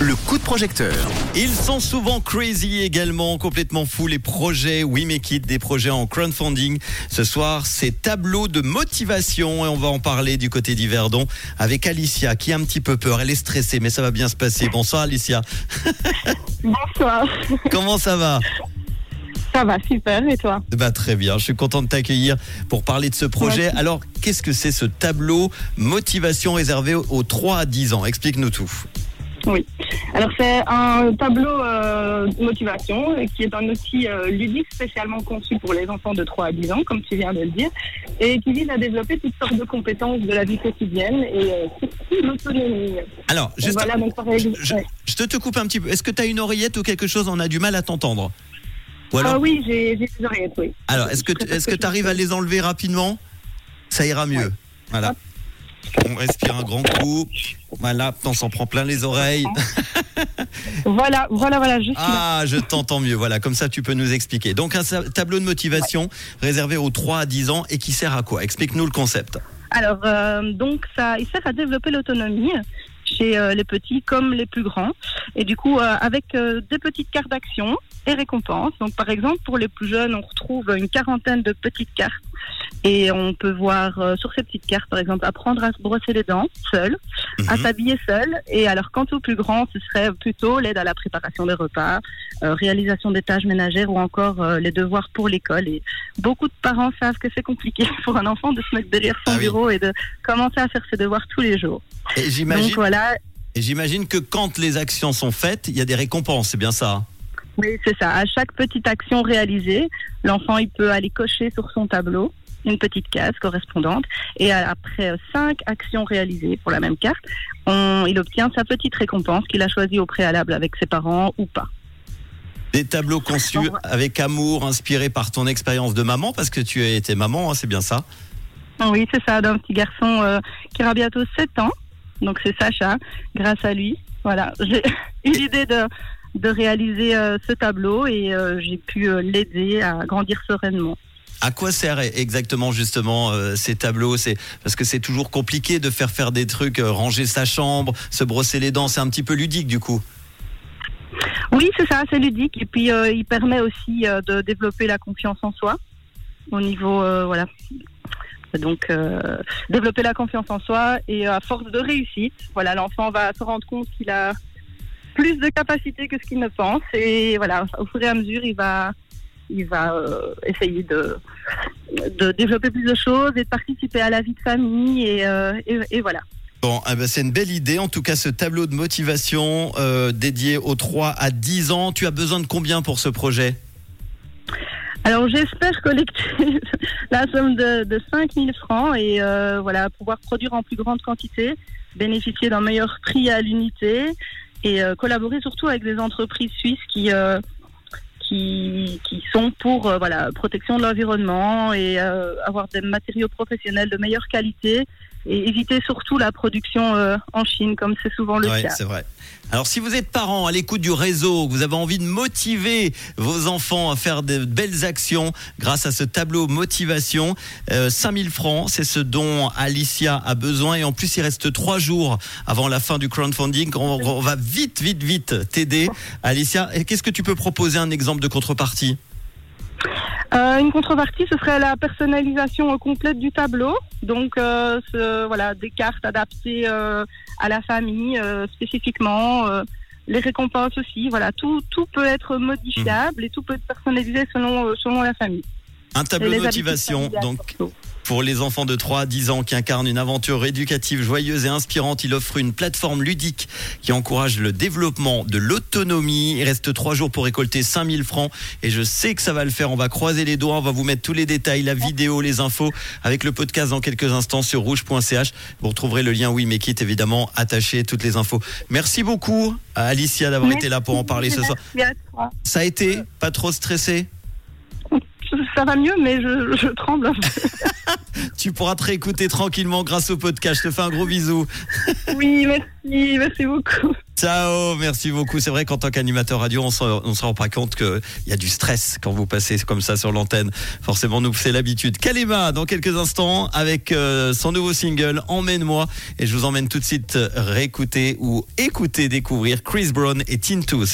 Le coup de projecteur. Ils sont souvent crazy également, complètement fous les projets We Make It, des projets en crowdfunding. Ce soir, c'est tableau de motivation et on va en parler du côté d'Yverdon avec Alicia qui a un petit peu peur. Elle est stressée, mais ça va bien se passer. Bonsoir Alicia. Bonsoir. Comment ça va? Ça va super et toi bah, Très bien, je suis content de t'accueillir pour parler de ce projet. Alors, qu'est-ce que c'est ce tableau motivation réservé aux 3 à 10 ans? Explique-nous tout. Oui. Alors c'est un tableau euh, motivation euh, qui est un outil euh, ludique spécialement conçu pour les enfants de 3 à 10 ans, comme tu viens de le dire, et qui vise à développer toutes sortes de compétences de la vie quotidienne et surtout l'autonomie. Alors, juste, Voilà, donc, par exemple, je, ouais. je te, te coupe un petit peu. Est-ce que tu as une oreillette ou quelque chose? On a du mal à t'entendre. Ou alors, Ah oui, j'ai des oreillettes, oui. alors est-ce que tu arrives à les enlever rapidement? Ça ira mieux. Voilà. On respire un grand coup. Voilà, on s'en prend plein les oreilles. Voilà, voilà, voilà, je suis là. Ah, je t'entends mieux. Voilà, comme ça tu peux nous expliquer. Donc un tableau de motivation réservé aux 3 à 10 ans et qui sert à quoi? Explique-nous le concept. Alors, euh, donc, ça, il sert à développer l'autonomie chez euh, les petits comme les plus grands. Et du coup, euh, avec euh, des petites cartes d'action et récompenses. Donc, par exemple, pour les plus jeunes, on retrouve une quarantaine de petites cartes. Et on peut voir euh, sur ces petites cartes, par exemple, apprendre à se brosser les dents seul, à Mhm. s'habiller seul. Et alors, quant aux plus grands, ce serait plutôt l'aide à la préparation des repas, euh, réalisation des tâches ménagères ou encore euh, les devoirs pour l'école. Et beaucoup de parents savent que c'est compliqué pour un enfant de se mettre derrière son Ah oui. bureau et de commencer à faire ses devoirs tous les jours. Et Donc j'imagine voilà, et j'imagine que quand les actions sont faites, il y a des récompenses, c'est bien ça? Oui, c'est ça. À chaque petite action réalisée, l'enfant il peut aller cocher sur son tableau une petite case correspondante et euh, après cinq actions réalisées pour la même carte, on, il obtient sa petite récompense qu'il a choisie au préalable avec ses parents ou pas. Des tableaux conçus avec amour, inspirés par ton expérience de maman, parce que tu as été maman, hein, c'est bien ça? Oui, c'est ça, d'un petit garçon euh, qui aura bientôt 7 ans. Donc c'est Sacha, grâce à lui. Voilà, j'ai eu l'idée de, de réaliser euh, ce tableau et euh, j'ai pu euh, l'aider à grandir sereinement. À quoi sert exactement justement euh, ces tableaux? C'est parce que c'est toujours compliqué de faire faire des trucs, euh, ranger sa chambre, se brosser les dents. C'est un petit peu ludique du coup. Oui, c'est ça, c'est ludique. Et puis euh, il permet aussi de développer la confiance en soi au niveau, voilà. Donc développer la confiance en soi et à force de réussite, voilà, l'enfant va se rendre compte qu'il a plus de capacités que ce qu'il ne pense et voilà, au fur et à mesure, il va, il va euh, essayer de de développer plus de choses et de participer à la vie de famille et, euh, et, et voilà. Bon, eh ben, c'est une belle idée. En tout cas, ce tableau de motivation euh, dédié aux 3 à 10 ans. Tu as besoin de combien pour ce projet? Alors j'espère collecter la somme de, de 5 000 francs et voilà pouvoir produire en plus grande quantité, bénéficier d'un meilleur prix à l'unité et collaborer surtout avec des entreprises suisses qui qui, qui sont pour euh, voilà protection de l'environnement et euh, avoir des matériaux professionnels de meilleure qualité et éviter surtout la production euh, en Chine comme c'est souvent le Ouais, cas. c'est vrai. Alors, si vous êtes parent à l'écoute du réseau, que vous avez envie de motiver vos enfants à faire de belles actions grâce à ce tableau motivation, euh, 5000 francs, c'est ce dont Alicia a besoin. Et en plus, il reste trois jours avant la fin du crowdfunding. On, on va vite, vite, vite t'aider. Alicia, et qu'est-ce que tu peux proposer un exemple de contrepartie? Euh, une contrepartie, ce serait la personnalisation complète du tableau. Donc, euh, ce- voilà, des cartes adaptées euh, à la famille euh, spécifiquement. euh, les récompenses aussi, voilà, tout, tout peut être modifiable et tout peut être personnalisé selon, selon la famille. Un tableau de motivation, donc. Pour les enfants de 3 à 10 ans qui incarnent une aventure éducative joyeuse et inspirante, il offre une plateforme ludique qui encourage le développement de l'autonomie. Il reste 3 jours pour récolter 5000 francs et je sais que ça va le faire. On va croiser les doigts, on va vous mettre tous les détails, la vidéo, les infos avec le podcast dans quelques instants sur rouge.ch. Vous retrouverez le lien Oui mais quitte évidemment attaché toutes les infos. Merci beaucoup à Alicia d'avoir été là pour en parler ce soir. Ça a été pas trop stressé? Ça va mieux, mais je, je tremble un peu. Tu pourras te réécouter tranquillement grâce au podcast. Je te fais un gros bisou. Oui, merci, merci beaucoup. Ciao, merci beaucoup. C'est vrai qu'en tant qu'animateur radio, on ne se rend pas compte qu'il y a du stress quand vous passez comme ça sur l'antenne. Forcément, nous, c'est l'habitude. Kalema, dans quelques instants, avec euh, son nouveau single, Emmène-moi. Et je vous emmène tout de suite réécouter ou écouter, découvrir Chris Brown et Tinto.